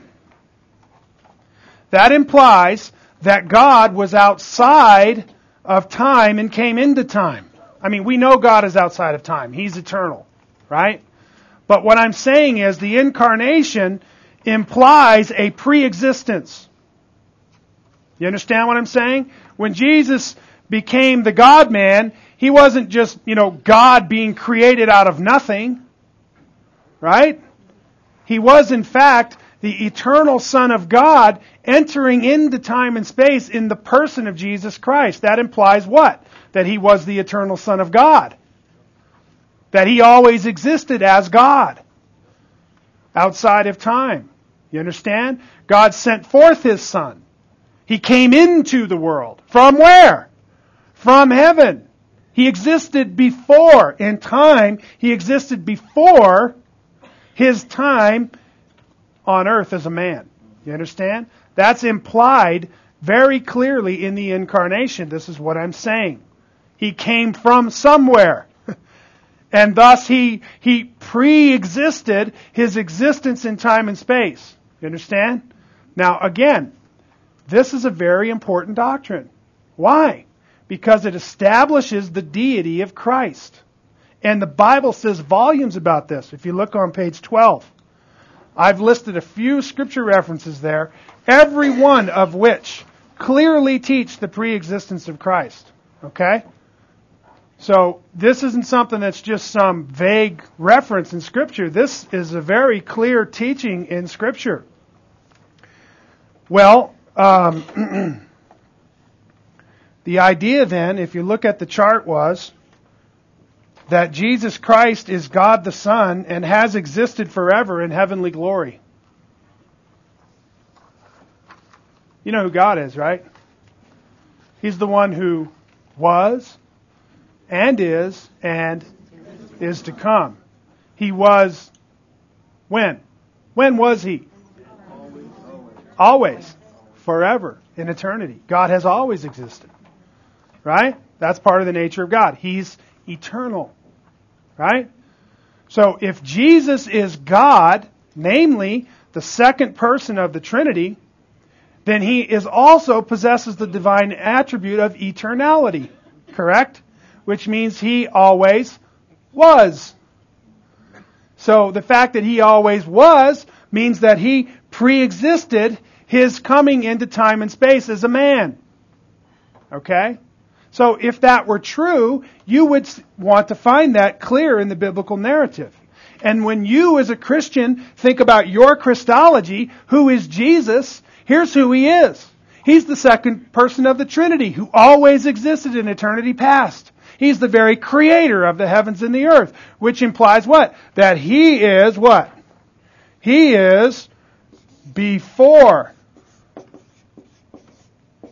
That implies that God was outside of time and came into time. I mean, we know God is outside of time. He's eternal, right? But what I'm saying is the incarnation implies a pre-existence. You understand what I'm saying? When Jesus became the God man, he wasn't just, you know, God being created out of nothing. Right? He was in fact the eternal Son of God entering into time and space in the person of Jesus Christ. That implies what? That he was the eternal Son of God. That he always existed as God. Outside of time. You understand? God sent forth his Son. He came into the world. From where? From heaven. He existed before. In time, he existed before his time on earth as a man. You understand? That's implied very clearly in the incarnation. This is what I'm saying. He came from somewhere. and thus he, he pre-existed his existence in time and space. You understand? Now again, this is a very important doctrine. Why? Because it establishes the deity of Christ. And the Bible says volumes about this. If you look on page 12, I've listed a few scripture references there, every one of which clearly teach the pre-existence of Christ. Okay? So this isn't something that's just some vague reference in Scripture. This is a very clear teaching in Scripture. Well, um, the idea then, if you look at the chart, was that Jesus Christ is God the Son and has existed forever in heavenly glory. You know who God is, right? He's the one who was and is and is to come. He was when? When was he? Always. Forever. In eternity. God has always existed. Right? That's part of the nature of God. He's eternal. Right? So if Jesus is God, namely the second person of the Trinity, then he is also possesses the divine attribute of eternality. Correct? Which means he always was. So the fact that he always was means that he pre-existed his coming into time and space as a man. Okay? So if that were true, you would want to find that clear in the biblical narrative. And when you as a Christian think about your Christology, who is Jesus, here's who he is. He's the second person of the Trinity who always existed in eternity past. He's the very creator of the heavens and the earth, which implies what? That he is what? He is before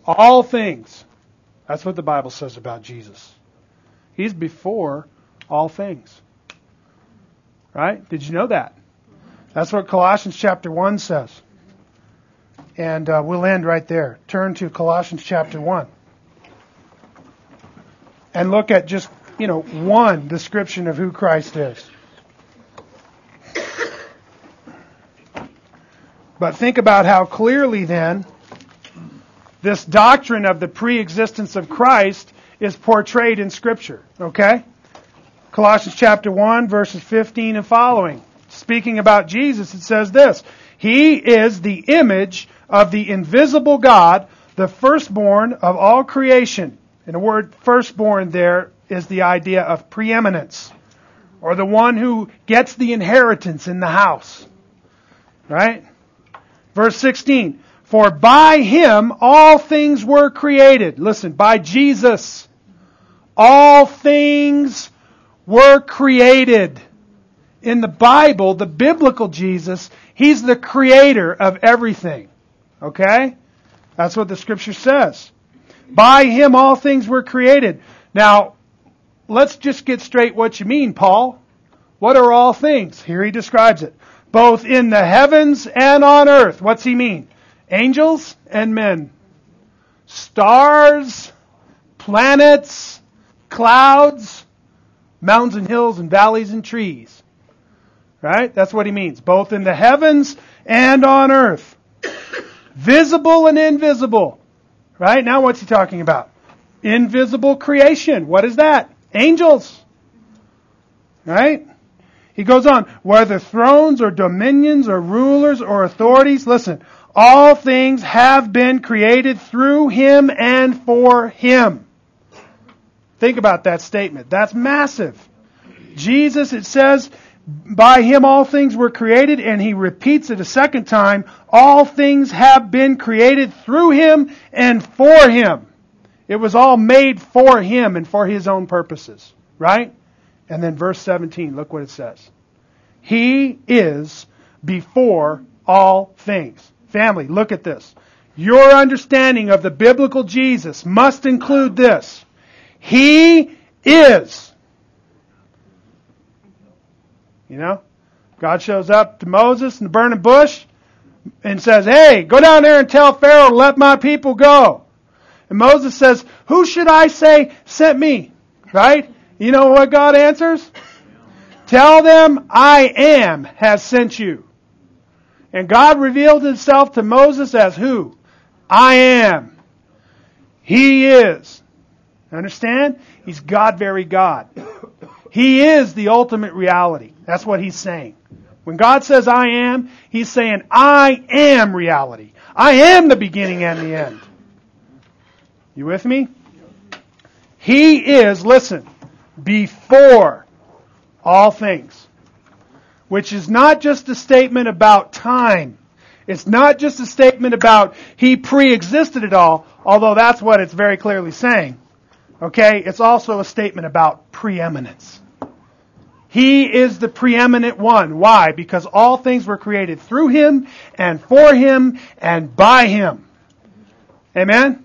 all things. That's what the Bible says about Jesus. He's before all things. Right? Did you know that? That's what Colossians chapter 1 says. And uh, we'll end right there. Turn to Colossians chapter 1. And look at just, you know, one description of who Christ is. But think about how clearly then this doctrine of the pre-existence of Christ is portrayed in Scripture. Okay? Colossians chapter 1, verses 15 and following. Speaking about Jesus, it says this He is the image of the invisible God, the firstborn of all creation. And the word firstborn there is the idea of preeminence, or the one who gets the inheritance in the house. Right? Verse 16. For by him all things were created. Listen, by Jesus, all things were created. In the Bible, the biblical Jesus, he's the creator of everything. Okay? That's what the scripture says. By him all things were created. Now, let's just get straight what you mean, Paul. What are all things? Here he describes it. Both in the heavens and on earth. What's he mean? Angels and men. Stars, planets, clouds, mountains and hills and valleys and trees. Right? That's what he means. Both in the heavens and on earth. Visible and invisible. Right? Now what's he talking about? Invisible creation. What is that? Angels. Right? He goes on, whether thrones or dominions or rulers or authorities, listen, All things have been created through him and for him. Think about that statement. That's massive. Jesus, it says, by him all things were created, and he repeats it a second time, all things have been created through him and for him. It was all made for him and for his own purposes. Right? And then verse 17, look what it says. He is before all things. Family, look at this. Your understanding of the biblical Jesus must include this. He is. You know? God shows up to Moses in the burning bush and says, Hey, go down there and tell Pharaoh to let my people go. And Moses says, Who should I say sent me? Right? You know what God answers? Tell them I am has sent you. And God revealed himself to Moses as who? I am. He is. Understand? He's God very God. He is the ultimate reality. That's what he's saying. When God says I am, he's saying I am reality. I am the beginning and the end. You with me? He is, listen, before all things. Which is not just a statement about time. It's not just a statement about he pre-existed it all, although that's what it's very clearly saying. Okay? It's also a statement about preeminence. He is the preeminent one. Why? Because all things were created through him and for him and by him. Amen?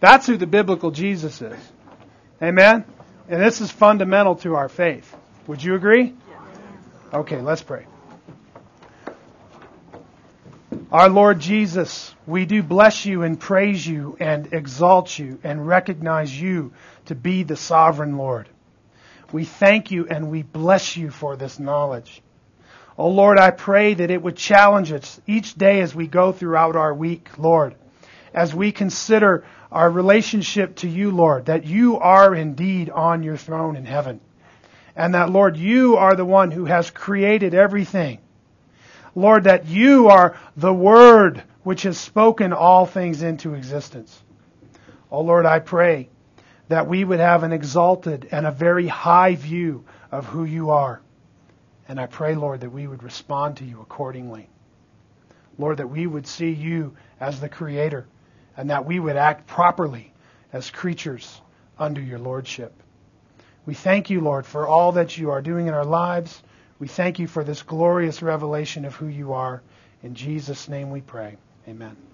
That's who the biblical Jesus is. Amen? And this is fundamental to our faith. Would you agree? Okay, let's pray. Our Lord Jesus, we do bless you and praise you and exalt you and recognize you to be the sovereign Lord. We thank you and we bless you for this knowledge. Oh Lord, I pray that it would challenge us each day as we go throughout our week, Lord, as we consider our relationship to you, Lord, that you are indeed on your throne in heaven. And that, Lord, you are the one who has created everything. Lord, that you are the Word which has spoken all things into existence. Oh Lord, I pray that we would have an exalted and a very high view of who you are. And I pray, Lord, that we would respond to you accordingly. Lord, that we would see you as the Creator and that we would act properly as creatures under your Lordship. We thank you, Lord, for all that you are doing in our lives. We thank you for this glorious revelation of who you are. In Jesus' name we pray. Amen.